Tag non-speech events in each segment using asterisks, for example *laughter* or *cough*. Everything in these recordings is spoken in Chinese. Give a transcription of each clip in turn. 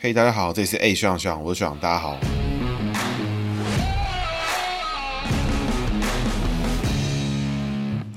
嘿，大家好，这里是 A 学长学长，我是学长，大家好。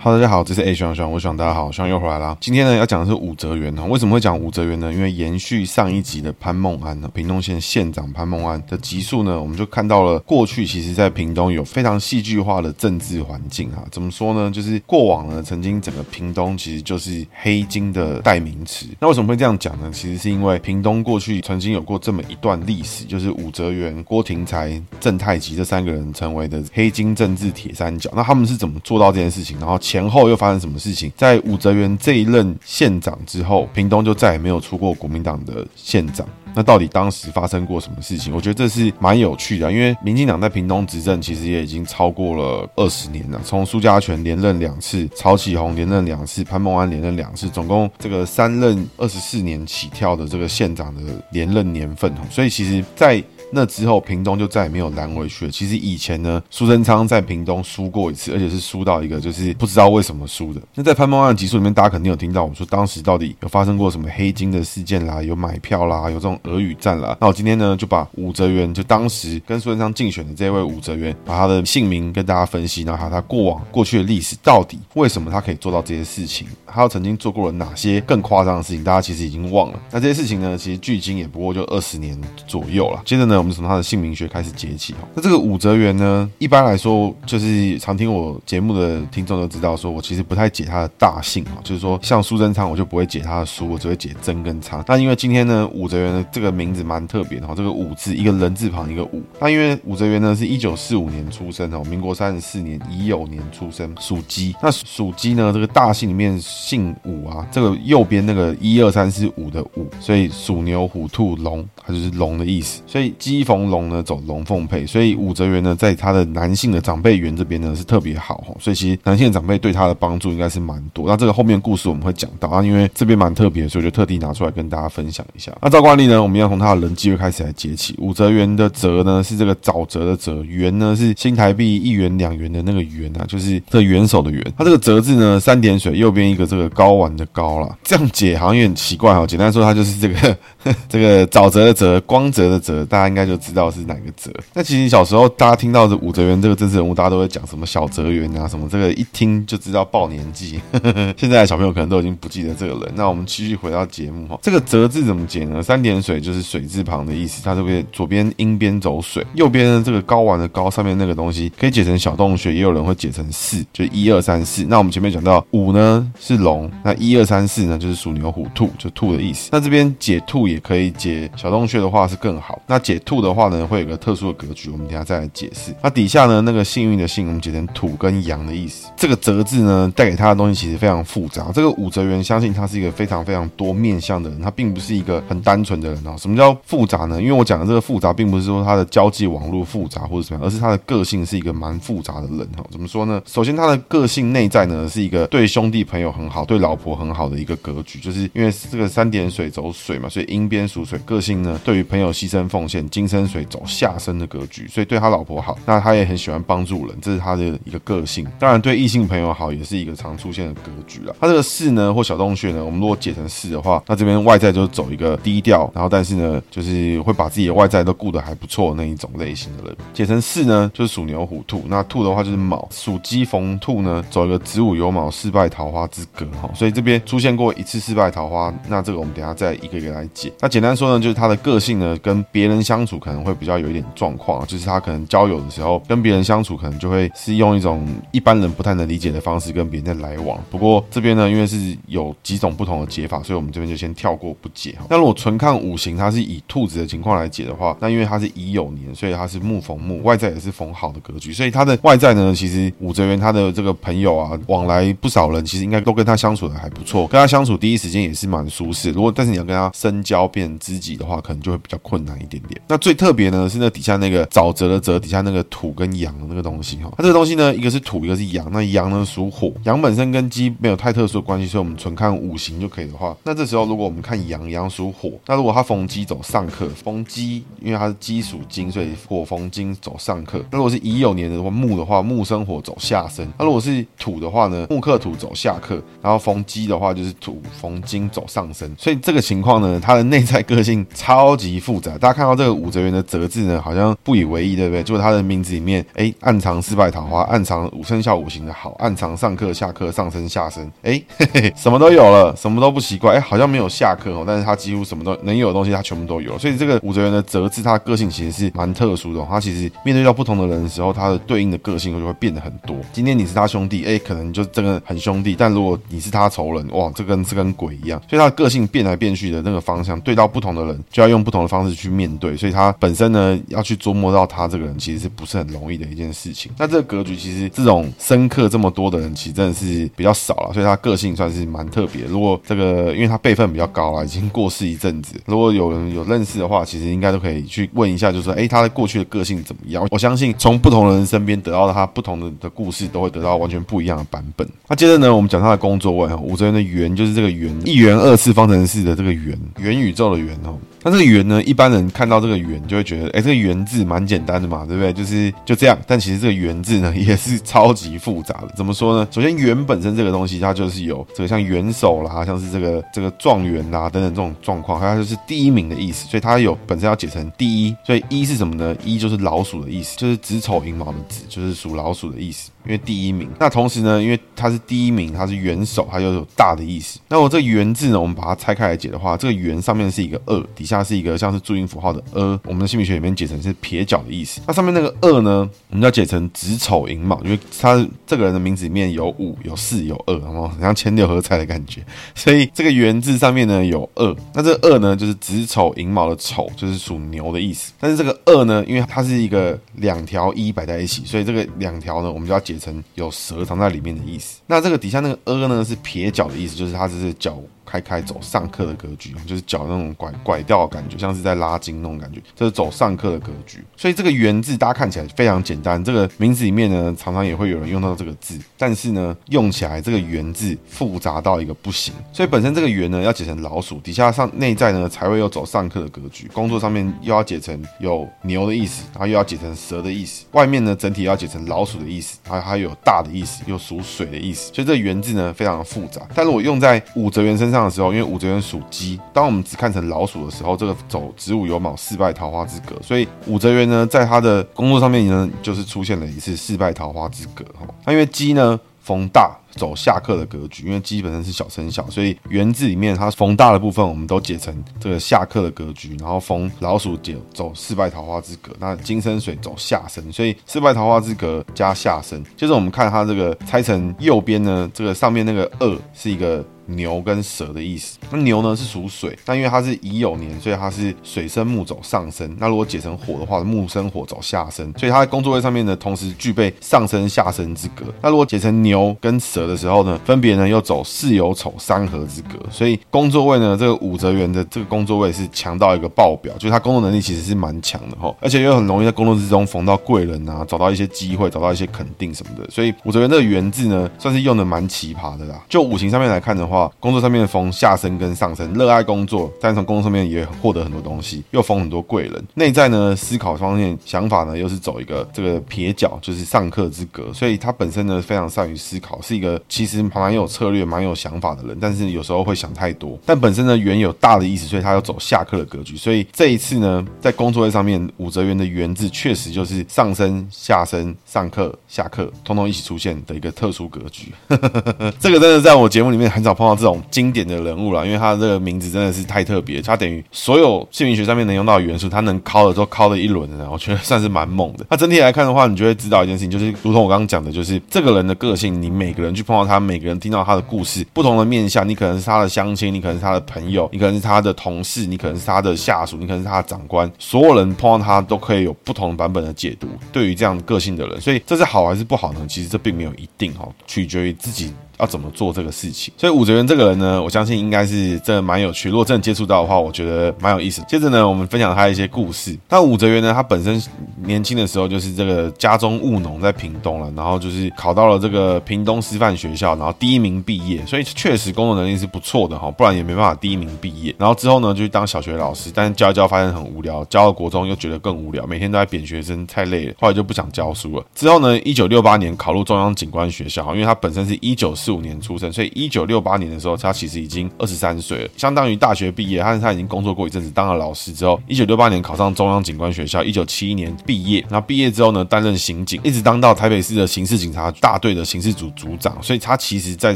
Hello，，大家好，这是 A 学长学长，我想，大家好，学长又回来了。今天呢要讲的是武则元哈，为什么会讲武则元呢？因为延续上一集的潘梦安呢，屏东县县长潘梦安的集数呢，我们就看到了过去其实在屏东有非常戏剧化的政治环境啊。怎么说呢？就是过往呢，曾经整个屏东其实就是黑金的代名词。那为什么会这样讲呢？其实是因为屏东过去曾经有过这么一段历史，就是武则元、郭廷才、郑太吉这三个人成为的黑金政治铁三角。那他们是怎么做到这件事情？然后。前后又发生什么事情？在武则元这一任县长之后，屏东就再也没有出过国民党的县长。那到底当时发生过什么事情？我觉得这是蛮有趣的，因为民进党在屏东执政其实也已经超过了二十年了。从苏家全连任两次，曹启宏连任两次，潘孟安连任两次，总共这个三任二十四年起跳的这个县长的连任年份。所以其实，在那之后，屏东就再也没有拦回去了。其实以前呢，苏贞昌在屏东输过一次，而且是输到一个就是不知道为什么输的。那在潘孟安的集数里面，大家肯定有听到我说，当时到底有发生过什么黑金的事件啦，有买票啦，有这种俄语战啦。那我今天呢，就把武则元，就当时跟苏贞昌竞选的这位武则元，把他的姓名跟大家分析，然后还有他过往过去的历史，到底为什么他可以做到这些事情？他曾经做过了哪些更夸张的事情？大家其实已经忘了。那这些事情呢，其实距今也不过就二十年左右了。接着呢，我们从他的姓名学开始解起。那这个武则元呢，一般来说，就是常听我节目的听众都知道，说我其实不太解他的大姓啊，就是说像苏贞昌，我就不会解他的苏，我只会解曾跟昌。那因为今天呢，武则元的这个名字蛮特别的哈，这个武字一个人字旁一个武。那因为武则元呢是一九四五年出生哦，民国三十四年乙酉年出生，属鸡。那属鸡呢，这个大姓里面姓武啊，这个右边那个一二三四五的武，所以属牛虎兔龙，它就是龙的意思。所以鸡逢龙呢走龙凤配，所以武则元呢在他的男性的长辈缘这边呢是特别好哈，所以其实男性的长辈对他的帮助应该是蛮多。那这个后面故事我们会讲到啊，因为这边蛮特别，所以我就特地拿出来跟大家分享一下。那照惯例呢，我们要从他的人际会开始来解起。武则元的则呢是这个沼泽的泽，元呢是新台币一元两元的那个元啊，就是这元首的元。他这个则字呢三点水右边一个这个睾丸的睾啦，这样解好像有点奇怪哈。简单说，它就是这个 *laughs* 这个沼泽的泽，光泽的泽，大家应该就知道是哪个泽。那其实小时候大家听到这武则元这个政治人物，大家都会讲什么小泽元啊什么，这个一听就知道报年纪。*laughs* 现在小朋友可能都已经不记得这个人。那我们继续回到节目哈，这个泽字怎么解呢？三点水就是水字旁的意思，它这边左边阴边走水，右边呢这个睾丸的睾上面那个东西可以解成小洞穴，也有人会解成四，就一二三四。那我们前面讲到五呢是龙，那一二三四呢就是属牛虎兔，就兔的意思。那这边解兔也可以解小洞穴的话是更好。那解兔的话呢，会有个特殊的格局，我们等下再来解释。那底下呢那个幸运的幸，我们解成土跟阳的意思。这个则字呢带给他的东西其实非常复杂。这个武则元相信他是一个非常非常多面向的人，他并不是一个很单纯的人哦。什么叫复杂呢？因为我讲的这个复杂，并不是说他的交际网络复杂或者什么样，而是他的个性是一个蛮复杂的人哈。怎么说呢？首先他的个性内在呢是一个对兄弟朋友很好，对老婆很好的一个格局，就是因为这个三点水走水嘛，所以阴边属水，个性呢对于朋友牺牲奉献，金生水走下生的格局，所以对他老婆好，那他也很喜欢帮助人，这是他的一个个性。当然对异性朋友好也是一个常出现的格局了。他这个四呢或小洞穴呢，我们如果解成四的话，那这边外在就走一个低调，然后但是呢就是会把自己的外在都顾得还不错那一种类型的人。解成四呢就是属牛虎兔，那兔的话就是卯，属鸡逢兔呢走一个子午酉卯四败桃花之格哈，所以这边出现过一次四败桃花，那这个我们等下再一个一个来解。那简单说呢，就是他的个性呢跟别人相相处可能会比较有一点状况，就是他可能交友的时候跟别人相处可能就会是用一种一般人不太能理解的方式跟别人在来往。不过这边呢，因为是有几种不同的解法，所以我们这边就先跳过不解。那如果纯看五行，它是以兔子的情况来解的话，那因为它是乙酉年，所以它是木逢木，外在也是逢好的格局，所以它的外在呢，其实武则元他的这个朋友啊，往来不少人，其实应该都跟他相处的还不错，跟他相处第一时间也是蛮舒适。如果但是你要跟他深交变知己的话，可能就会比较困难一点点。那最特别呢是那底下那个沼泽的泽底下那个土跟阳的那个东西哈，它这个东西呢，一个是土，一个是阳。那阳呢属火，阳本身跟鸡没有太特殊的关系，所以我们纯看五行就可以的话，那这时候如果我们看阳，阳属火，那如果它逢鸡走上克，逢鸡因为它是鸡属金，所以火逢金走上克。那如果是乙酉年的话，木的话，木生火走下生。那如果是土的话呢，木克土走下克，然后逢鸡的话就是土逢金走上升。所以这个情况呢，它的内在个性超级复杂。大家看到这个武则元的则字呢，好像不以为意，对不对？就是他的名字里面，哎，暗藏四败桃花，暗藏五生肖五行的好，暗藏上课下课上身下身，哎，嘿嘿，什么都有了，什么都不奇怪。哎，好像没有下课哦，但是他几乎什么都能有的东西，他全部都有。所以这个武则元的则字，他的个性其实是蛮特殊的哦。他其实面对到不同的人的时候，他的对应的个性就会变得很多。今天你是他兄弟，哎，可能就真的很兄弟；但如果你是他仇人，哇，这跟这跟鬼一样。所以他的个性变来变去的那个方向，对到不同的人，就要用不同的方式去面对。所以他本身呢，要去琢磨到他这个人，其实是不是很容易的一件事情。那这个格局，其实这种深刻这么多的人，其实真的是比较少了。所以他个性算是蛮特别。如果这个，因为他辈分比较高了，已经过世一阵子，如果有人有认识的话，其实应该都可以去问一下，就说，哎，他的过去的个性怎么样？我相信从不同的人身边得到他不同的的故事，都会得到完全不一样的版本。那接着呢，我们讲他的工作位哈，武则元的元就是这个元，一元二次方程式的这个元，元宇宙的元哦。那这个元呢，一般人看到这个元就会觉得，哎，这个元字蛮简单的嘛，对不对？就是就这样。但其实这个元字呢，*laughs* 也是超级复杂的。怎么说呢？首先，元本身这个东西，它就是有这个像元首啦，像是这个这个状元啦等等这种状况，它就是第一名的意思。所以它有本身要解成第一。所以一是什么呢？一就是老鼠的意思，就是子丑寅卯的子，就是属老鼠的意思。因为第一名。那同时呢，因为它是第一名，它是元首，它又有大的意思。那我这个元字呢，我们把它拆开来解的话，这个元上面是一个二，底下是一个像是注音符号的呃，我们的姓名学里面解成是撇脚的意思。那上面那个二呢，我们要解成子丑寅卯，因为他这个人的名字里面有五、有四、有二，然后很像牵六合彩的感觉。所以这个元字上面呢有二，那这个二呢就是子丑寅卯的丑，就是属牛的意思。但是这个二呢，因为它是一个两条一摆在一起，所以这个两条呢，我们就要解写成有蛇藏在里面的意思。那这个底下那个呃呢是撇脚的意思，就是它这是脚。开开走上课的格局，就是脚那种拐拐掉的感觉，像是在拉筋那种感觉，这是走上课的格局。所以这个圆字大家看起来非常简单，这个名字里面呢常常也会有人用到这个字，但是呢用起来这个圆字复杂到一个不行。所以本身这个圆呢要解成老鼠，底下上内在呢才会有走上课的格局。工作上面又要解成有牛的意思，然后又要解成蛇的意思。外面呢整体要解成老鼠的意思，还还有大的意思，又属水的意思。所以这个圆字呢非常的复杂。但如果用在武则元身上，*laughs* 的时候，因为武则天属鸡，当我们只看成老鼠的时候，这个走子午酉卯四败桃花之格，所以武则天呢，在他的工作上面呢，就是出现了一次四败桃花之格哈。那因为鸡呢逢大。走下克的格局，因为鸡本身是小生肖，所以元字里面它逢大的部分，我们都解成这个下克的格局，然后逢老鼠解走四败桃花之格，那金生水走下生，所以四败桃花之格加下生。接着我们看它这个拆成右边呢，这个上面那个二是一个牛跟蛇的意思。那牛呢是属水，但因为它是乙酉年，所以它是水生木走上升。那如果解成火的话，木生火走下升，所以它在工作位上面呢，同时具备上升下升之格。那如果解成牛跟蛇。的时候呢，分别呢又走巳酉丑三合之格，所以工作位呢，这个武则元的这个工作位是强到一个爆表，就是他工作能力其实是蛮强的哈，而且又很容易在工作之中逢到贵人啊，找到一些机会，找到一些肯定什么的，所以武则元这个元字呢，算是用的蛮奇葩的啦。就五行上面来看的话，话工作上面逢下生跟上升，热爱工作，但从工作上面也获得很多东西，又逢很多贵人。内在呢，思考方面想法呢，又是走一个这个撇脚，就是上课之格，所以他本身呢非常善于思考，是一个。其实蛮有策略、蛮有想法的人，但是有时候会想太多。但本身呢，元有大的意思，所以他要走下课的格局。所以这一次呢，在工作位上面，武则元的元字确实就是上升、下升、上课、下课，通通一起出现的一个特殊格局。*laughs* 这个真的在我节目里面很少碰到这种经典的人物了，因为他这个名字真的是太特别，他等于所有姓名学上面能用到的元素，他能考的都考了一轮的，我觉得算是蛮猛的。那整体来看的话，你就会知道一件事情，就是如同我刚刚讲的，就是这个人的个性，你每个人去碰到他。每个人听到他的故事，不同的面向，你可能是他的相亲，你可能是他的朋友，你可能是他的同事，你可能是他的下属，你可能是他的长官，所有人碰到他都可以有不同版本的解读。对于这样个性的人，所以这是好还是不好呢？其实这并没有一定哈，取决于自己。要怎么做这个事情？所以武则元这个人呢，我相信应该是真的蛮有趣。如果真的接触到的话，我觉得蛮有意思。接着呢，我们分享他一些故事。那武则元呢，他本身年轻的时候就是这个家中务农，在屏东了，然后就是考到了这个屏东师范学校，然后第一名毕业，所以确实工作能力是不错的哈，不然也没办法第一名毕业。然后之后呢，就去当小学老师，但是教一教发现很无聊，教到国中又觉得更无聊，每天都在扁学生，太累了，后来就不想教书了。之后呢，一九六八年考入中央警官学校，因为他本身是一九四四五年出生，所以一九六八年的时候，他其实已经二十三岁了，相当于大学毕业。他他已经工作过一阵子，当了老师之后，一九六八年考上中央警官学校，一九七一年毕业。然后毕业之后呢，担任刑警，一直当到台北市的刑事警察大队的刑事组组长。所以他其实，在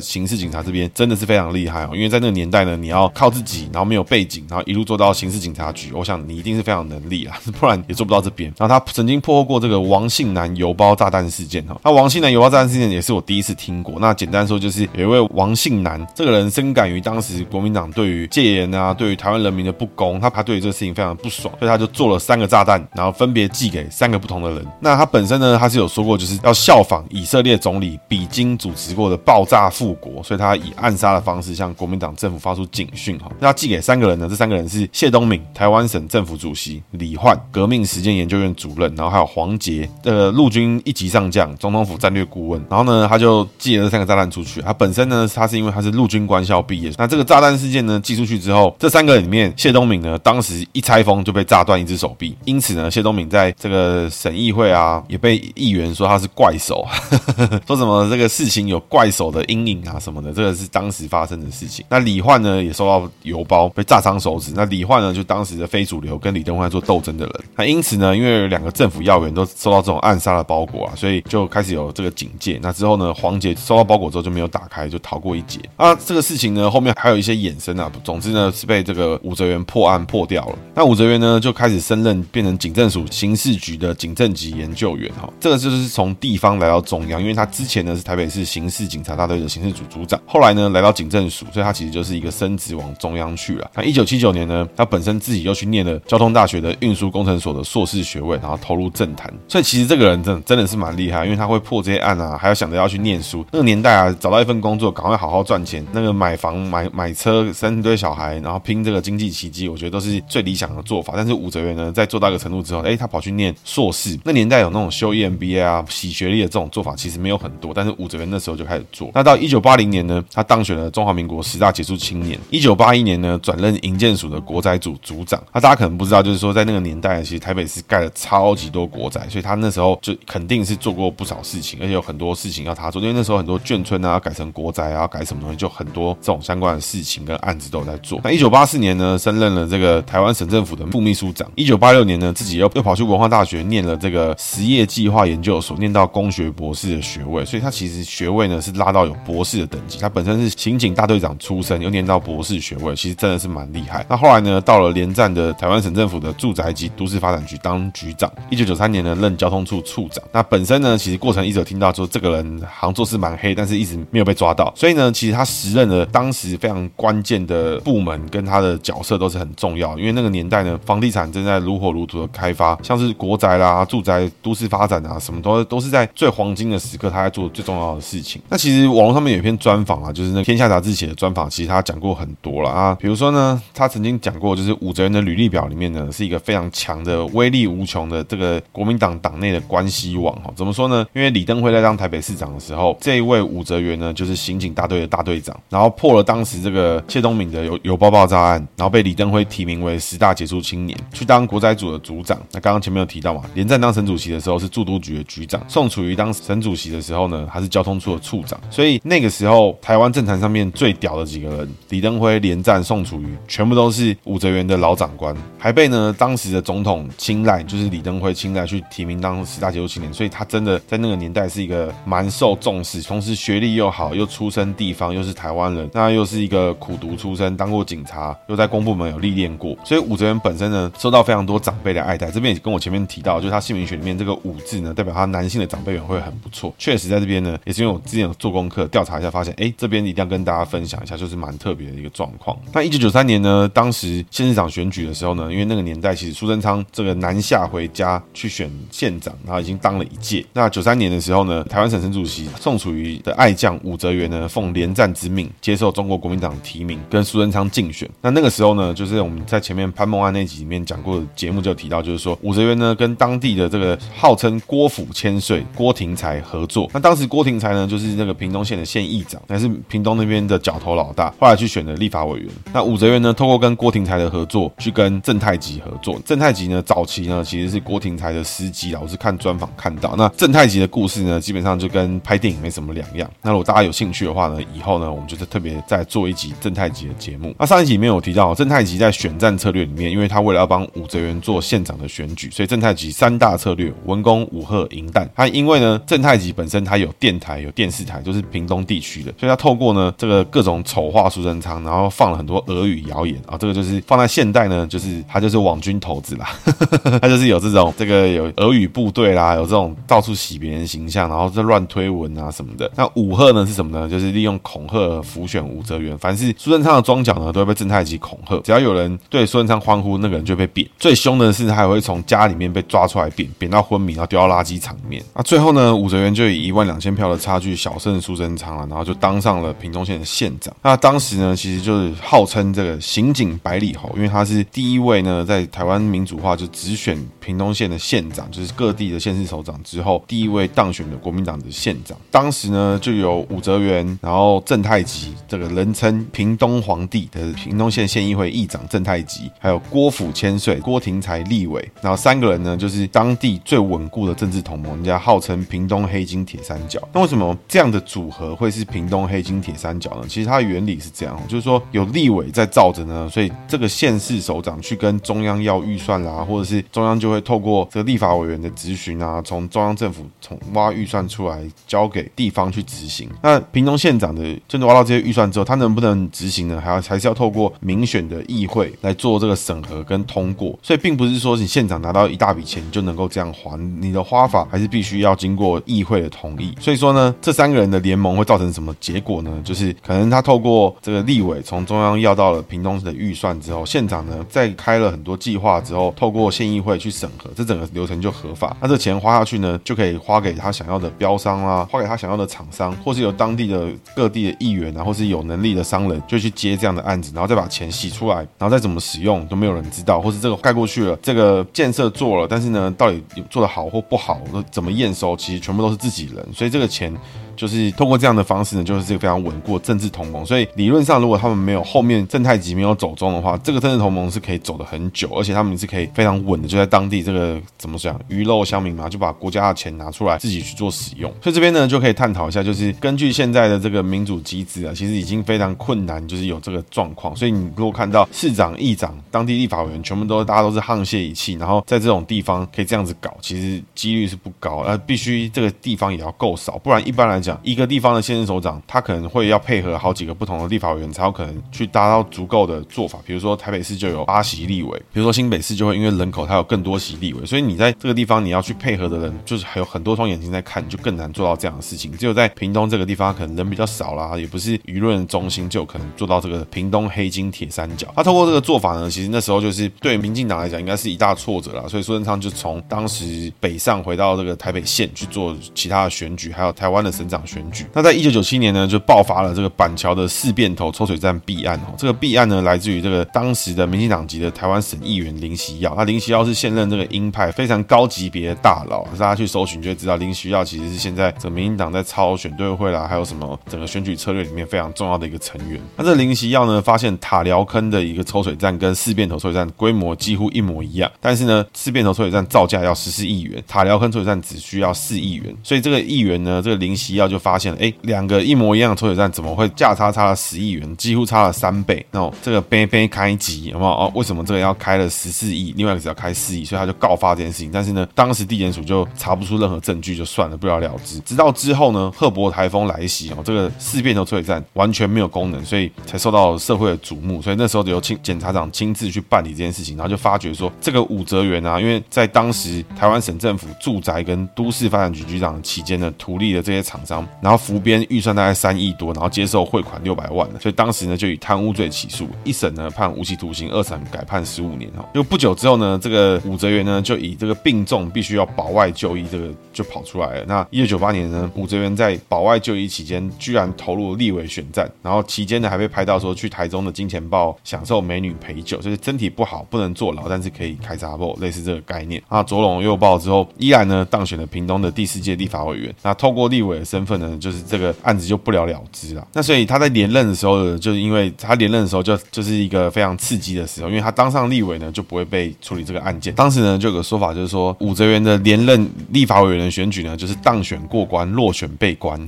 刑事警察这边真的是非常厉害哦。因为在那个年代呢，你要靠自己，然后没有背景，然后一路做到刑事警察局，我想你一定是非常能力啊，*laughs* 不然也做不到这边。然后他曾经破获过这个王姓男邮包炸弹事件哈。那王姓男邮包炸弹事件也是我第一次听过。那简单说就是有一位王姓男，这个人深感于当时国民党对于戒严啊，对于台湾人民的不公，他他对于这个事情非常的不爽，所以他就做了三个炸弹，然后分别寄给三个不同的人。那他本身呢，他是有说过就是要效仿以色列总理比金主持过的爆炸复国，所以他以暗杀的方式向国民党政府发出警讯哈。那寄给三个人呢，这三个人是谢东闵，台湾省政府主席；李焕，革命实践研究院主任；然后还有黄杰，呃，陆军一级上将，总统府战略顾问。然后呢，他就寄了这三个炸弹出去。他本身呢，他是因为他是陆军官校毕业。那这个炸弹事件呢，寄出去之后，这三个里面，谢东闵呢，当时一拆封就被炸断一只手臂。因此呢，谢东闵在这个省议会啊，也被议员说他是怪手，*laughs* 说什么这个事情有怪手的阴影啊什么的。这个是当时发生的事情。那李焕呢，也收到邮包被炸伤手指。那李焕呢，就当时的非主流，跟李登辉做斗争的人。那因此呢，因为两个政府要员都收到这种暗杀的包裹啊，所以就开始有这个警戒。那之后呢，黄杰收到包裹之后就没有打开，就逃过一劫。啊，这个事情呢，后面还有一些衍生啊。总之呢，是被这个武则元破案破掉了。那武则元呢，就开始升任，变成警政署刑事局的警政级研究员。哈，这个就是从地方来到中央，因为他之前呢是台北市刑事警察大队的刑事组组长，后来呢来到警政署，所以他其实就是一个升职往中央去了。那一九七九年呢，他本身自己又去念了交通大学的运输工程所的硕士学位，然后投入政坛。所以其实这个人真的真的是蛮厉害，因为他会破这些案啊，还要想着要去念书。那个年代啊，找到一份工作，赶快好好赚钱，那个买房买买车，生一堆小孩，然后拼这个经济奇迹，我觉得都是最理想的做法。但是武则元呢，在做到一个程度之后，哎，他跑去念硕士。那年代有那种修 EMBA 啊、洗学历的这种做法，其实没有很多。但是武则元那时候就开始做。那到一九八零年呢，他当选了中华民国十大杰出青年。一九八一年呢，转任营建署的国宅组组长。那大家可能不知道，就是说在那个年代，其实台北市盖了超级多国宅，所以他那时候就肯定是做过不少事情，而且有很多事情要他做。因为那时候很多眷村啊，要改成国宅啊，要改什么东西，就很多这种相关的事情跟案子都有在做。那一九八四年呢，升任了这个台湾省政府的副秘书长。一九八六年呢，自己又又跑去文化大学念了这个实业计划研究所，念到工学博士的学位。所以他其实学位呢是拉到有博士的等级。他本身是刑警大队长出身，又念到博士学位，其实真的是蛮厉害。那后来呢，到了连战的台湾省政府的住宅及都市发展局当局长。一九九三年呢，任交通处处长。那本身呢，其实过程一直有听到说这个人好像做事蛮黑，但是一直没有被抓到。所以呢，其实他时任的当时非常关键的部门跟他的角色都是很重要，因为那个年代呢，房地产正在如火如荼的开发，像是国宅啦、住宅、都市发展啊，什么都都是在最黄金的时刻，他在做最重要的事情。那其实网络上面有一篇专访啊，就是那天下杂志写的专访，其实他讲过很多了啊，比如说呢，他曾经讲过，就是武则元的履历表里面呢，是一个非常强的、威力无穷的这个国民党党内的关系网哈。怎么说呢？因为李登辉在当台北市长的时候，这一位武则元呢，就是刑警大队的大队长，然后破了当时这个谢东闵的邮邮包爆炸案，然后被李登辉提名为十大杰出青年，去当国宅组的组长。那刚刚前面有提到嘛，连战当省主席的时候是驻都局的局长，宋楚瑜当省主席的时候呢，还是交通处的处长。所以那个时候台湾政坛上面最屌的几个人，李登辉、连战、宋楚瑜，全部都是武则元的老长官，还被呢当时的总统青睐，就是李登辉青睐去提名当十大杰出青年。所以他真的在那个年代是一个蛮受重视，同时学历又又好，又出身地方，又是台湾人，那又是一个苦读出身，当过警察，又在公部门有历练过，所以武则元本身呢，受到非常多长辈的爱戴。这边也跟我前面提到，就是他姓名学里面这个武字呢，代表他男性的长辈缘会很不错。确实在这边呢，也是因为我之前有做功课调查一下，发现哎，这边一定要跟大家分享一下，就是蛮特别的一个状况。那一九九三年呢，当时县市长选举的时候呢，因为那个年代其实苏贞昌这个南下回家去选县长，然后已经当了一届。那九三年的时候呢，台湾省省主席宋楚瑜的爱将武则元呢，奉连战之命接受中国国民党提名，跟苏贞昌竞选。那那个时候呢，就是我们在前面潘孟安那集里面讲过的节目就提到，就是说武则元呢跟当地的这个号称郭府千岁郭廷才合作。那当时郭廷才呢就是那个屏东县的县议长，还是屏东那边的角头老大，后来去选了立法委员。那武则元呢透过跟郭廷才的合作，去跟郑太吉合作。郑太吉呢早期呢其实是郭廷才的司机啊，我是看专访看到。那郑太吉的故事呢，基本上就跟拍电影没什么两样。那我大家有兴趣的话呢，以后呢，我们就是特别再做一集正太极的节目。那上一集里面有提到，正太极在选战策略里面，因为他为了要帮武则元做县长的选举，所以正太极三大策略：文攻、武吓、迎弹。他因为呢，正太极本身他有电台、有电视台，就是屏东地区的，所以他透过呢这个各种丑化苏贞昌，然后放了很多俄语谣言啊，这个就是放在现代呢，就是他就是网军头子啦，*laughs* 他就是有这种这个有俄语部队啦，有这种到处洗别人形象，然后在乱推文啊什么的。那武吓呢是什么呢？就是利用恐吓浮选武则元，凡是苏贞昌的庄脚呢，都会被正太极恐吓。只要有人对苏贞昌欢呼，那个人就被贬。最凶的是，他还会从家里面被抓出来贬，贬到昏迷，然后丢到垃圾场里面。那最后呢，武则元就以一万两千票的差距小胜苏贞昌了，然后就当上了屏东县的县长。那当时呢，其实就是号称这个刑警百里侯，因为他是第一位呢，在台湾民主化就直选屏东县的县长，就是各地的县市首长之后第一位当选的国民党的县长。当时呢，就有武则元，然后郑太极这个人称屏东皇帝的屏东县县议会议长郑太极，还有郭府千岁、郭廷才立委，然后三个人呢，就是当地最稳固的政治同盟，人家号称屏东黑金铁三角。那为什么这样的组合会是屏东黑金铁三角呢？其实它的原理是这样，就是说有立委在罩着呢，所以这个县市首长去跟中央要预算啦，或者是中央就会透过这个立法委员的咨询啊，从中央政府从挖预算出来交给地方去执行。那屏东县长的真的挖到这些预算之后，他能不能执行呢？还要还是要透过民选的议会来做这个审核跟通过。所以并不是说你县长拿到一大笔钱就能够这样花，你的花法还是必须要经过议会的同意。所以说呢，这三个人的联盟会造成什么结果呢？就是可能他透过这个立委从中央要到了屏东的预算之后，县长呢在开了很多计划之后，透过县议会去审核，这整个流程就合法。那这钱花下去呢，就可以花给他想要的标商啦，花给他想要的厂商，或是由当地的各地的议员然后是有能力的商人就去接这样的案子，然后再把钱洗出来，然后再怎么使用都没有人知道，或是这个盖过去了，这个建设做了，但是呢，到底做的好或不好，怎么验收，其实全部都是自己人，所以这个钱。就是通过这样的方式呢，就是这个非常稳固的政治同盟。所以理论上，如果他们没有后面正太极没有走中的话，这个政治同盟是可以走得很久，而且他们是可以非常稳的，就在当地这个怎么讲鱼肉乡民嘛，就把国家的钱拿出来自己去做使用。所以这边呢就可以探讨一下，就是根据现在的这个民主机制啊，其实已经非常困难，就是有这个状况。所以你如果看到市长、议长、当地立法委员全部都大家都是沆瀣一气，然后在这种地方可以这样子搞，其实几率是不高，而必须这个地方也要够少，不然一般来讲一个地方的县市首长，他可能会要配合好几个不同的立法委员，才有可能去达到足够的做法。比如说台北市就有八席立委，比如说新北市就会因为人口它有更多席立委，所以你在这个地方你要去配合的人，就是还有很多双眼睛在看，就更难做到这样的事情。只有在屏东这个地方，可能人比较少啦，也不是舆论中心，就有可能做到这个屏东黑金铁三角。他透过这个做法呢，其实那时候就是对民进党来讲，应该是一大挫折啦。所以苏贞昌就从当时北上回到这个台北县去做其他的选举，还有台湾的省长党选举。那在一九九七年呢，就爆发了这个板桥的四变头抽水站弊案哦。这个弊案呢，来自于这个当时的民进党籍的台湾省议员林希耀。那林希耀是现任这个鹰派非常高级别的大佬，大家去搜寻就会知道，林希耀其实是现在这个民进党在操选对会啦，还有什么整个选举策略里面非常重要的一个成员。那这林希耀呢，发现塔寮坑的一个抽水站跟四变头抽水站规模几乎一模一样，但是呢，四变头抽水站造价要十四亿元，塔寮坑抽水站只需要四亿元，所以这个议员呢，这个林希耀就发现了，哎，两个。一模一样的抽水站怎么会价差差了十亿元，几乎差了三倍？那这个杯杯开机有没有？哦，为什么这个要开了十四亿，另外一个只要开四亿？所以他就告发这件事情。但是呢，当时地检署就查不出任何证据，就算了，不了了之。直到之后呢，赫伯台风来袭哦，这个四变头抽水站完全没有功能，所以才受到社会的瞩目。所以那时候由检检察长亲自去办理这件事情，然后就发觉说，这个武则元啊，因为在当时台湾省政府住宅跟都市发展局局长期间呢，图利的这些厂商，然后浮编预算。大概三亿多，然后接受汇款六百万，所以当时呢就以贪污罪起诉，一审呢判无期徒刑，二审改判十五年哈。就不久之后呢，这个武则元呢就以这个病重必须要保外就医，这个就跑出来了。那一九九八年呢，武则元在保外就医期间，居然投入立委选战，然后期间呢还被拍到说去台中的金钱豹享受美女陪酒，就是身体不好不能坐牢，但是可以开查某，类似这个概念。啊，左拥右抱之后，依然呢当选了屏东的第四届立法委员。那透过立委的身份呢，就是这个案子就不了了之了。那所以他在连任的时候，就是因为他连任的时候就就是一个非常刺激的时候，因为他当上立委呢，就不会被处理这个案件。当时呢，就有个说法，就是说武则元的连任立法委员的选举呢，就是当选过关，落选被关。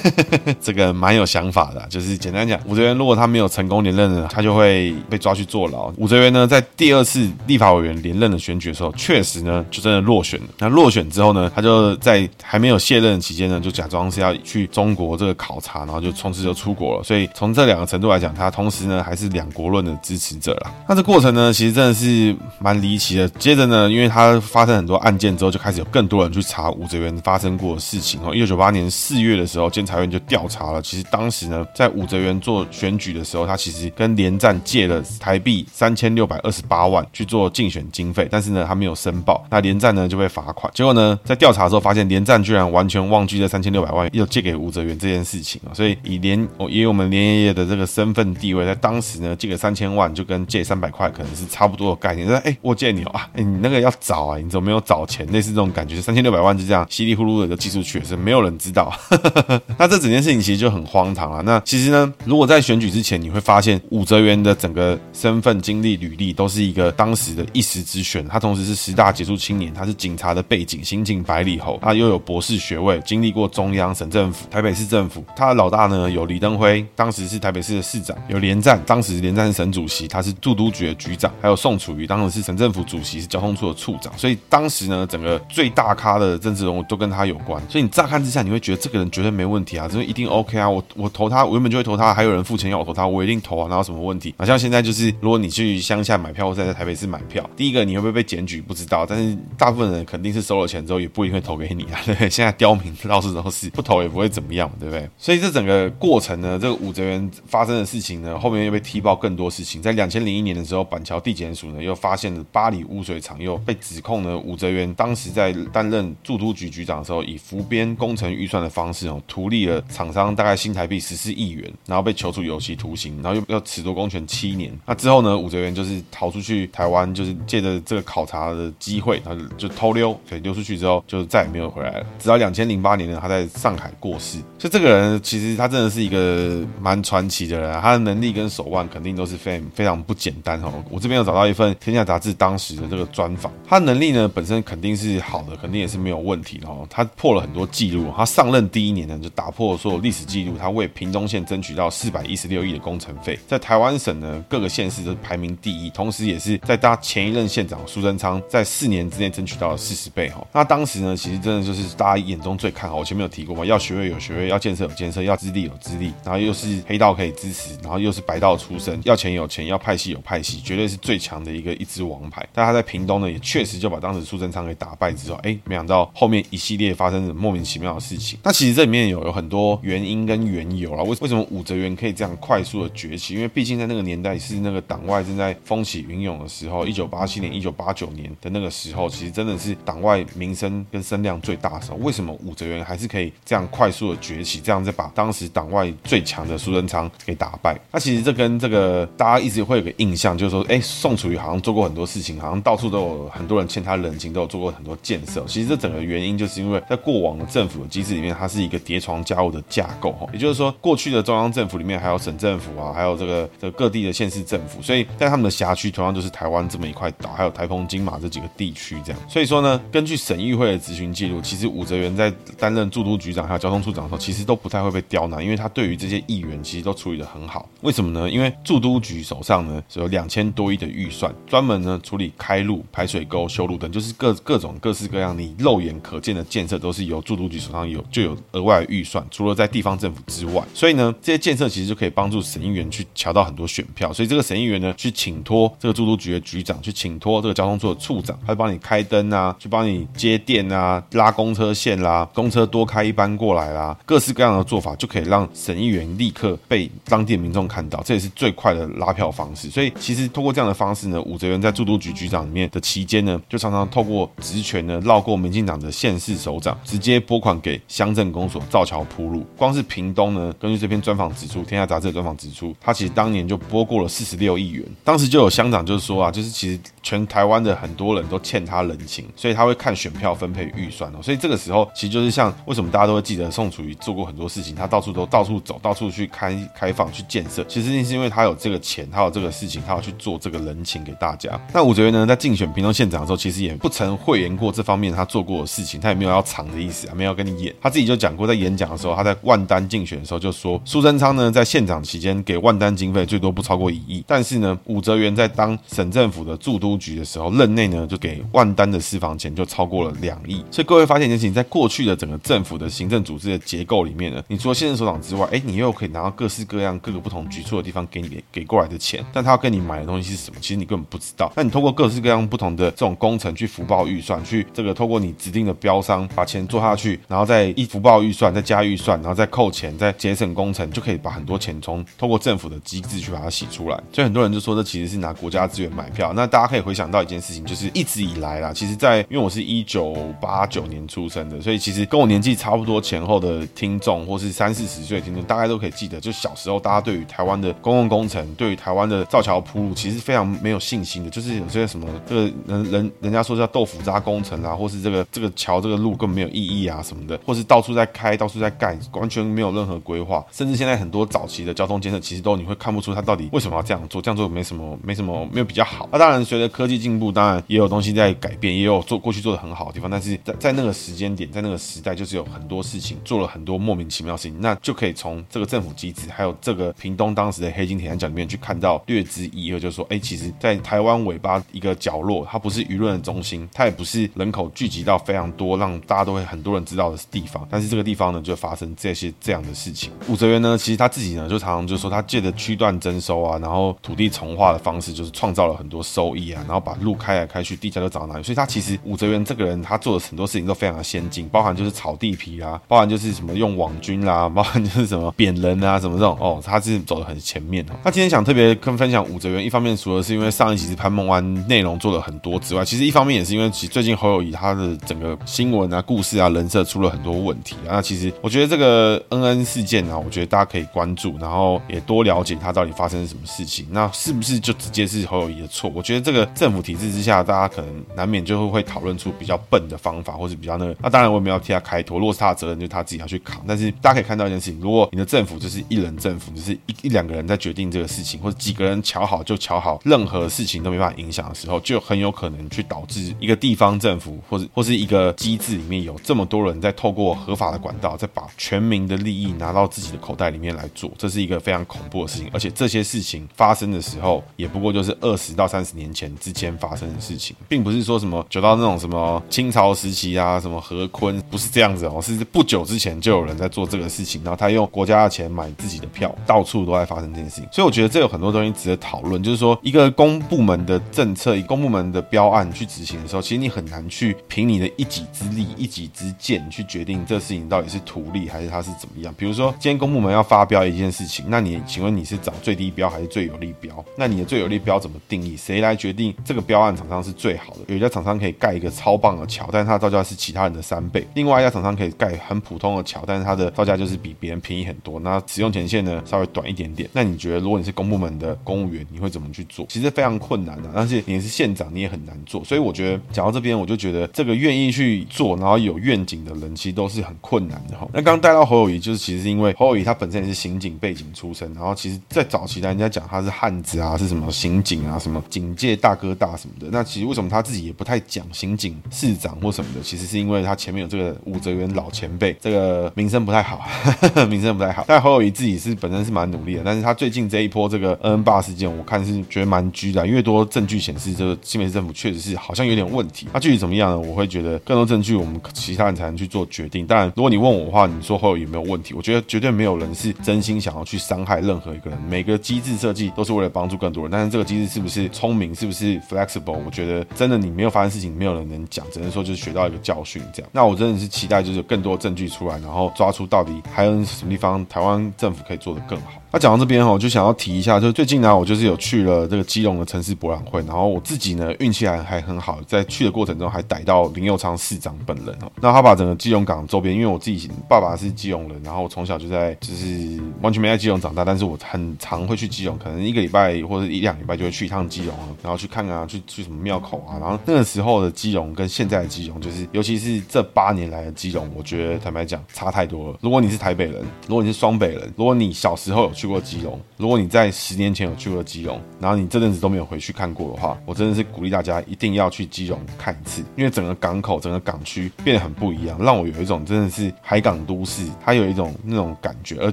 *laughs* 这个蛮有想法的，就是简单讲，武则元如果他没有成功连任呢，他就会被抓去坐牢。武则元呢，在第二次立法委员连任的选举的时候，确实呢，就真的落选了。那落选之后呢，他就在还没有卸任期间呢，就假装是要去中国这个考察，然后就从此就出国了。所以从这两个程度来讲，他同时呢还是两国论的支持者啦。那这过程呢，其实真的是蛮离奇的。接着呢，因为他发生很多案件之后，就开始有更多人去查武则元发生过的事情哦。一九九八年四月的时候，监察院就调查了。其实当时呢，在武则元做选举的时候，他其实跟连战借了台币三千六百二十八万去做竞选经费，但是呢，他没有申报。那连战呢就被罚款。结果呢，在调查的时候发现，连战居然完全忘记这三千六百万又借给吴泽元这件事情啊。所以以连以我们连爷爷的这个身份地位，在当时呢，借个三千万就跟借三百块可能是差不多的概念。说，哎，我借你哦啊，哎，你那个要找啊，你怎么没有找钱？类似这种感觉，三千六百万就这样稀里糊涂的就寄出去，是没有人知道。*laughs* 那这整件事情其实就很荒唐了。那其实呢，如果在选举之前，你会发现武则元的整个身份、经历、履历都是一个当时的一时之选。他同时是十大杰出青年，他是警察的背景，刑警百里侯，他又有博士学位，经历过中央、省政府、台北市政府。他的老大呢有李登辉，当时是台北市的市长；有连战，当时连战是省主席，他是驻都局的局长；还有宋楚瑜，当时是省政府主席，是交通处的处长。所以当时呢，整个最大咖的政治人物都跟他有关。所以你乍看之下，你会觉得这个人绝对没问题啊，这个一定 OK 啊。我我投他，我原本就会投他，还有人付钱要我投他，我一定投啊，哪有什么问题？好像现在就是，如果你去乡下买票，或者在台北市买票，第一个你会不会被检举不知道，但是大部分人肯定是收了钱之后也不一定会投给你啊。对，现在刁民到处都是，*laughs* 不投也不会怎么样，对不对？所以这整个过程呢，这个武则元发生的事情呢，后面又被踢爆更多事情。在两千零一年的时候，板桥地检署呢又发现了巴黎污水厂，又被指控呢武则元当时在担任驻都局局长的时候，以浮编工程预算的方式哦，图利了厂商大概新台币十四亿元，然后被求处有期徒刑，然后又要褫夺公权七年。那之后呢，武则元就是逃出去台湾，就是借着这个考察的机会，他就就偷溜，所以溜出去之后就再也没有回来了。直到两千零八年呢，他在上上海过世。所以这个人其实他真的是一个蛮传奇的人，他的能力跟手腕肯定都是非非常不简单哦。我这边有找到一份《天下》杂志当时的这个专访，他的能力呢本身肯定是好的，肯定也是没有问题的哦。他破了很多记录，他上任第一年呢就打破所有历史记录，他为屏东县争取到四百一十六亿的工程费，在台湾省呢各个县市都排名第一，同时也是在他前一任县长苏贞昌在四年之内争取到了四十倍哈。那当时呢，其实真的就是大家眼中最看好。我前面有提过要学位有学位，要建设有建设，要资历有资历，然后又是黑道可以支持，然后又是白道出身，要钱有钱，要派系有派系，绝对是最强的一个一支王牌。但他在屏东呢，也确实就把当时苏贞昌给打败之后，哎，没想到后面一系列发生的莫名其妙的事情。那其实这里面有有很多原因跟缘由啦。为为什么武则元可以这样快速的崛起？因为毕竟在那个年代是那个党外正在风起云涌的时候，一九八七年、一九八九年的那个时候，其实真的是党外名声跟声量最大的时候。为什么武则元还是可以这样快速的崛起，这样再把当时党外最强的苏贞昌给打败？那其实这跟这个大家一直会有个印象，就是说，哎，宋楚瑜好像做过很多事情，好像到处都有很多人欠他人情，都有做过很多建设。其实这整个原因就是因为在过往的政府的机制里面，它是一个叠床加屋的架构，哈，也就是说，过去的中央政府里面还有省政府啊，还有这个这个各地的县市政府，所以在他们的辖区同样就是台湾这么一块岛，还有台澎金马这几个地区这样。所以说呢，根据省议会的咨询记录，其实武则元在担任驻都局长还有交通处长的时候，其实都不太会被刁难，因为他对于这些议员其实都处理得很好。为什么呢？因为驻都局手上呢是有两千多亿的预算，专门呢处理开路、排水沟、修路等，就是各各种各式各样你肉眼可见的建设，都是由驻都局手上有就有额外的预算。除了在地方政府之外，所以呢，这些建设其实就可以帮助省议员去乔到很多选票。所以这个省议员呢，去请托这个驻都局的局长，去请托这个交通处的处长，他帮你开灯啊，去帮你接电啊，拉公车线啦，公车多开一班过来啦，各式各样的做法就可以让省议员立刻被当地的民众看到，这也是最快的拉票方式。所以其实通过这样的方式呢，武则元在驻都局局长里面的期间呢，就常常透过职权呢，绕过民进党的县市首长，直接拨款给乡镇公所造桥铺路。光是屏东呢，根据这篇专访指出，《天下杂志》的专访指出，他其实当年就拨过了四十六亿元。当时就有乡长就是说啊，就是其实全台湾的很多人都欠他人情，所以他会看选票分配预算哦。所以这个时候其实就是像为什么大家都记得宋楚瑜做过很多事情，他到处都到处走，到处去开开放去建设。其实是因为他有这个钱，他有这个事情，他要去做这个人情给大家。那武则元呢，在竞选屏东县长的时候，其实也不曾讳言过这方面他做过的事情，他也没有要藏的意思啊，没有跟你演。他自己就讲过，在演讲的时候，他在万丹竞选的时候就说，苏贞昌呢在县长期间给万丹经费最多不超过一亿，但是呢，武则元在当省政府的驻都局的时候，任内呢就给万丹的私房钱就超过了两亿。所以各位发现一件事情，在过去的整个政府的行政组织的结构里面呢，你除了现任首长之外，哎，你又可以拿到各式各样各个不同局处的地方给你给过来的钱，但他要跟你买的东西是什么，其实你根本不知道。那你通过各式各样不同的这种工程去福报预算，去这个透过你指定的标商把钱做下去，然后再一福报预算再加预算，然后再扣钱，再节省工程，就可以把很多钱从透过政府的机制去把它洗出来。所以很多人就说这其实是拿国家资源买票。那大家可以回想到一件事情，就是一直以来啦，其实在因为我是一九八九年出生的，所以其实跟我年纪差不多多前后的听众，或是三四十岁的听众，大概都可以记得，就小时候大家对于台湾的公共工程，对于台湾的造桥铺路，其实非常没有信心的，就是有些什么这个人人人家说叫豆腐渣工程啊，或是这个这个桥这个路根本没有意义啊什么的，或是到处在开，到处在盖，完全没有任何规划，甚至现在很多早期的交通建设，其实都你会看不出它到底为什么要这样做，这样做没什么没什么没有比较好。那当然随着科技进步，当然也有东西在改变，也有做过去做的很好的地方，但是在在那个时间点，在那个时代，就是有很多事情做了很多莫名其妙的事情，那就可以从这个政府机制，还有这个屏东当时的黑金铁三角里面去看到略知一二，就是说，哎，其实，在台湾尾巴一个角落，它不是舆论的中心，它也不是人口聚集到非常多，让大家都会很多人知道的地方，但是这个地方呢，就发生这些这样的事情。武则元呢，其实他自己呢，就常常就说，他借着区段征收啊，然后土地重划的方式，就是创造了很多收益啊，然后把路开来开去，地价就涨到哪里。所以他其实武则元这个人，他做的很多事情都非常的先进，包含就是炒地皮啊，包含就是什么用网军啦、*laughs* 包含就是什么贬人啊，什么这种哦，他是走的很前面哦。那今天想特别跟分享武则元，一方面除了是因为上一集是潘梦安内容做了很多之外，其实一方面也是因为其最近侯友谊他的整个新闻啊、故事啊、人设出了很多问题啊。那其实我觉得这个恩恩事件啊，我觉得大家可以关注，然后也多了解他到底发生了什么事情。那是不是就直接是侯友谊的错？我觉得这个政府体制之下，大家可能难免就会会讨论出比较笨的方法，或是比较那个。那当然我也没有替他开脱，如果是他责任，就他自己要去扛。但是大家可以看到一件事情，如果你的政府就是一人政府，就是一一两个人在决定这个事情，或者几个人瞧好就瞧好，任何事情都没办法影响的时候，就很有可能去导致一个地方政府或者或是一个机制里面有这么多人在透过合法的管道，在把全民的利益拿到自己的口袋里面来做，这是一个非常恐怖的事情。而且这些事情发生的时候，也不过就是二十到三十年前之间发生的事情，并不是说什么久到那种什么清朝时期啊，什么和坤，不是这样子哦，是不久之前就有人在做这个事情，然后他用国家的钱买自己的票，到处都在发生这件事情。所以我觉得这有很多东西值得讨论，就是说一个公部门的政策，以公部门的标案去执行的时候，其实你很难去凭你的一己之力、一己之见去决定这事情到底是图利还是它是怎么样。比如说今天公部门要发标一件事情，那你请问你是找最低标还是最有利标？那你的最有利标怎么定义？谁来决定这个标案厂商是最好的？有一家厂商可以盖一个超棒的桥，但是它的造价是其他人的三倍；另外一家厂商可以盖很普通的桥，但是它的造价就是比别人便宜很多。那使用权限呢稍微短一点点。那你觉得，如果你是公部门的公务员，你会怎么去做？其实非常困难的，但是你是县长，你也很难做。所以我觉得讲到这边，我就觉得这个愿意去做，然后有愿景的人，其实都是很困难的哈。那刚刚带到侯友谊，就是其实是因为侯友谊他本身也是刑警背景出身，然后其实在早期的人家讲他是汉子啊，是什么刑警啊，什么警界大哥大什么的。那其实为什么他自己也不太讲刑警市长或什么的？其实是因为他前面有这个武则元老前辈，这个名声不太好，呵 *laughs* 呵名声不太好。但侯友谊自己是本身是蛮努力的，但是他最近这一波这个恩恩爸事件，我看是觉得蛮拘的，越多证据显示这个新北市政府确实是好像有点问题。那具体怎么样呢？我会觉得更多证据，我们其他人才能去做决定。当然，如果你问我的话，你说侯友谊有没有问题？我觉得绝对没有人是真心想要去伤害任何一个人。每个机制设计都是为了帮助更多人，但是这个机制是不是聪明，是不是 flexible？我觉得真的你没有发生事情，没有人能讲，只能说就是学到一个教训这样。那我真的是期待就是更多证据出来，然后抓出到底还有什么地方台湾政府可以做得更好。那讲到这边哈，我就想要提一下，就最近呢，我就是有去了这个基隆的城市博览会，然后我自己呢运气还还很好，在去的过程中还逮到林佑昌市长本人哦。那他把整个基隆港周边，因为我自己爸爸是基隆人，然后我从小就在就是完全没在基隆长大，但是我很常会去基隆，可能一个礼拜或者一两礼拜就会去一趟基隆，然后去看看啊，去去什么庙口啊，然后那个时候的基隆跟现在的基隆，就是尤其是这八年来的基隆，我觉得坦白讲差太多了。如果你是台北人，如果你是双北人，如果你小时候有去过基隆，如果你在十年前有去过基隆，然后你这阵子都没有回去看过的话，我真的是鼓励大家一定要去基隆看一次，因为整个港口、整个港区变得很不一样，让我有一种真的是海港都市，它有一种那种感觉，而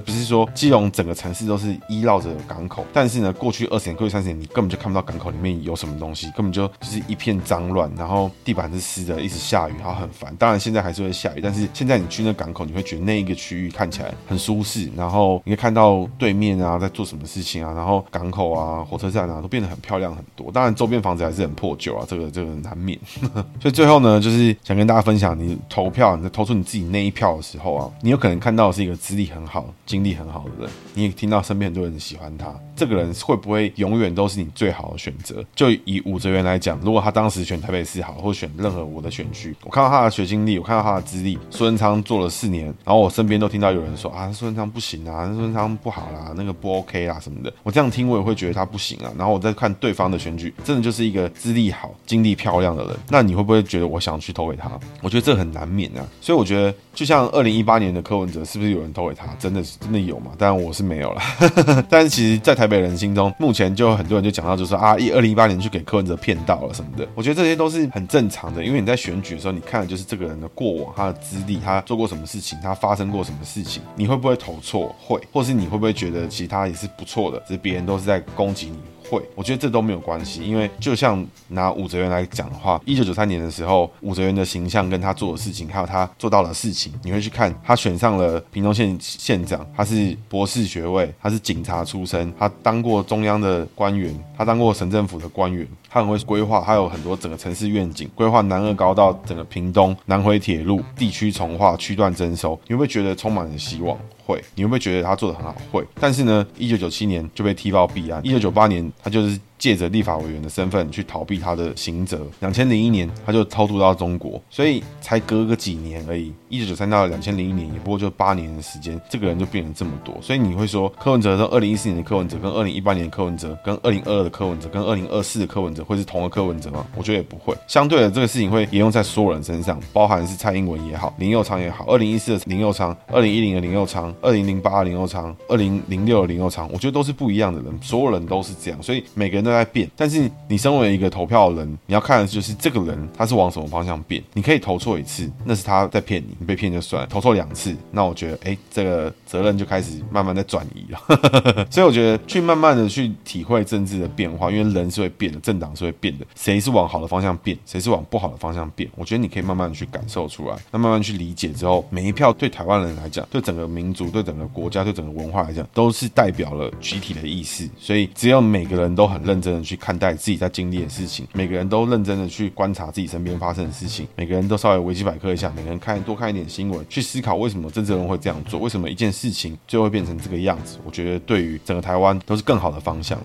不是说基隆整个城市都是依绕着港口，但是呢，过去二十年、过去三十年，你根本就看不到港口里面有什么东西，根本就就是一片脏乱，然后地板是湿的，一直下雨，然后很烦。当然现在还是会下雨，但是现在你去那港口，你会觉得那一个区域看起来很舒适，然后你会看到对面啊在做什么事情啊，然后港口啊、火车站啊都变得很漂亮很多。当然周边房子还是很破旧啊，这个这个难免。*laughs* 所以最后呢，就是想跟大家分享，你投票，你在投出你自己那一票的时候啊，你有可能看到是一个资历很好、经历很好的人，你也听到身边很多人喜欢他，这个人会不会永远都是你最好的选择？就以武则元来讲，如果他当时选台北市好，或选任何我的选区，我看到他的学经历，我看到他的资历，苏贞昌做了四年，然后我身边都听到有人说啊，苏贞昌不行啊，苏贞昌不好啦，那个不 OK 啦什么的，我这样听我也会觉得他不行啊。然后我再看对方的选举，真的就是一个资历好、经历漂亮的人，那你会不会觉得我想去投给他？我觉得这很难免啊。所以我觉得，就像二零一八年的柯文哲，是不是有人投给他？真的是真的有吗？当然我是没有了。*laughs* 但是其实，在台北人心中，目前就很多人就讲到，就是说啊，一二零一八年去给柯文哲骗到了什么的。我觉得这些都是很正常的，因为你在选举的时候，你看的就是这个人的过往、他的资历、他做过什么事情、他发生过什么事情。你会不会投错？会，或是你会不会觉得其他也是不错的？只是别人都是在攻击你。会，我觉得这都没有关系，因为就像拿武则元来讲的话，一九九三年的时候，武则元的形象跟他做的事情，还有他做到的事情，你会去看他选上了屏东县县长，他是博士学位，他是警察出身，他当过中央的官员，他当过省政府的官员，他很会规划，他有很多整个城市愿景，规划南二高到整个屏东南回铁路地区重划区段征收，你会不会觉得充满了希望？会，你会不会觉得他做的很好？会，但是呢，一九九七年就被踢爆弊案，一九九八年他就是。借着立法委员的身份去逃避他的刑责。两千零一年，他就偷渡到中国，所以才隔个几年而已。一九九三到两千零一年，也不过就八年的时间，这个人就变了这么多。所以你会说，柯文哲跟二零一四年的柯文哲，跟二零一八年的柯文哲，跟二零二二的柯文哲，跟二零二四的柯文哲，会是同一个柯文哲吗？我觉得也不会。相对的，这个事情会沿用在所有人身上，包含是蔡英文也好，林佑昌也好，二零一四的林佑昌，二零一零的林佑昌，二零零八的林佑昌，二零零六的林佑昌，我觉得都是不一样的人，所有人都是这样，所以每个人都在变。但是你身为一个投票的人，你要看的就是这个人他是往什么方向变。你可以投错一次，那是他在骗你，你被骗就算了；投错两次，那我觉得，哎，这个责任就开始慢慢在转移了。*laughs* 所以我觉得去慢慢的去体会政治的变化，因为人是会变的，政党是会变的，谁是往好的方向变，谁是往不好的方向变，我觉得你可以慢慢的去感受出来，那慢慢去理解之后，每一票对台湾人来讲，对整个民族，对整个国家，对整个文化来讲，都是代表了集体的意识。所以只要每个人都很认认真的去看待。自己在经历的事情，每个人都认真的去观察自己身边发生的事情，每个人都稍微维基百科一下，每个人看多看一点新闻，去思考为什么政治人会这样做，为什么一件事情就会变成这个样子。我觉得对于整个台湾都是更好的方向。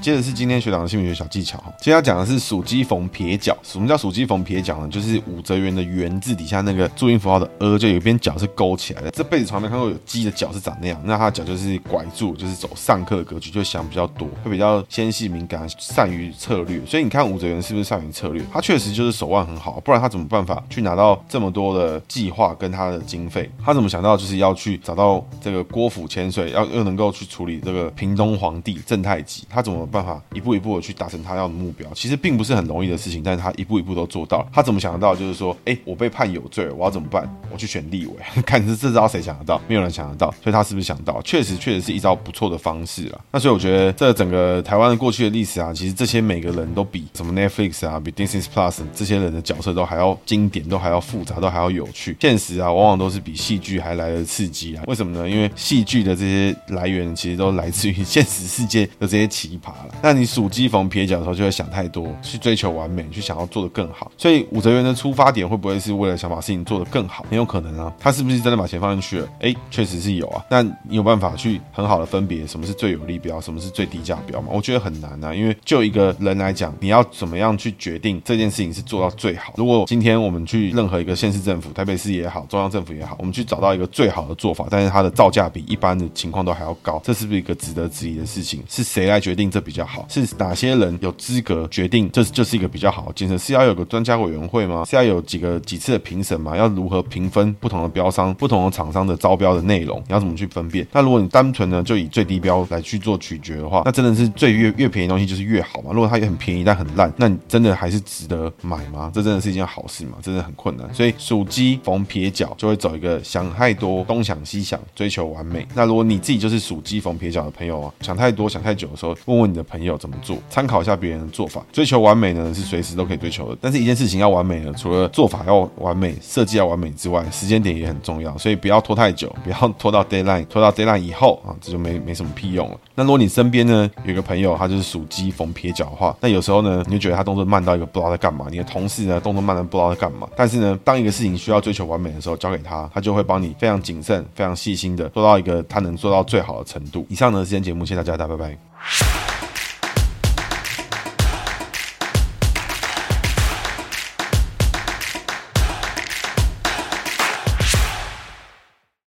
接着是今天学长的姓名学小技巧哈，今天要讲的是属鸡逢撇角。什么叫属鸡逢撇角呢？就是武则元的元字底下那个注音符号的“呃”，就有一边角是勾起来的。这辈子从来没看过有鸡的脚是长那样，那它的脚就是拐住，就是走上课的格局，就想比较多，会比较纤细敏感，善于策略。所以你看武则元是不是善于策略？他确实就是手腕很好，不然他怎么办法去拿到这么多的计划跟他的经费？他怎么想到就是要去找到这个郭府千岁，要又能够去处理这个屏东皇帝正太极？他怎么？办法一步一步的去达成他要的目标，其实并不是很容易的事情，但是他一步一步都做到了。他怎么想得到？就是说，哎，我被判有罪，我要怎么办？我去选立委，*laughs* 看这这招谁想得到？没有人想得到，所以他是不是想到？确实，确实是一招不错的方式了。那所以我觉得，这整个台湾的过去的历史啊，其实这些每个人都比什么 Netflix 啊，比 Disney Plus 这些人的角色都还要经典，都还要复杂，都还要有趣。现实啊，往往都是比戏剧还来的刺激啊。为什么呢？因为戏剧的这些来源其实都来自于现实世界的这些奇葩。那你属鸡逢撇脚的时候，就会想太多，去追求完美，去想要做得更好。所以武则元的出发点会不会是为了想把事情做得更好？很有可能啊。他是不是真的把钱放进去了？哎，确实是有啊。那你有办法去很好的分别什么是最有利标，什么是最低价标吗？我觉得很难啊。因为就一个人来讲，你要怎么样去决定这件事情是做到最好？如果今天我们去任何一个县市政府，台北市也好，中央政府也好，我们去找到一个最好的做法，但是它的造价比一般的情况都还要高，这是不是一个值得质疑的事情？是谁来决定这比较好？是哪些人有资格决定这就是一个比较好的建设？是要有个专家委员会吗？是要有几个几次的评审吗？要如何评分不同的标商、不同的厂商的招标的内容？你要怎么去分辨？那如果你单纯呢就以最低标来去做取决的话，那真的是最越越便宜东西就是越好嘛？如果它也很便宜但很烂，那你真的还是值得买吗？这真的是一件好事吗？真的很困难。所以属鸡逢撇角就会走一个想太多、东想西想、追求完美。那如果你自己就是属鸡逢撇角的朋友啊，想太多、想太久的时候，问问你的朋友怎么做，参考一下别人的做法。追求完美呢是随时都可以追求的，但是一件事情要完美呢，除了做法要完美、设计要完美之外，时间点也很重要。所以不要拖太久，不要拖到 deadline，拖到 deadline 以后啊，这就没没什么屁用了。那如果你身边呢有一个朋友，他就是属鸡逢撇角的话，那有时候呢，你就觉得他动作慢到一个不知道在干嘛，你的同事呢动作慢的不知道在干嘛。但是呢，当一个事情需要追求完美的时候，交给他，他就会帮你非常谨慎、非常细心的做到一个他能做到最好的程度。以上呢，是今天节目，谢谢大家，大家拜拜。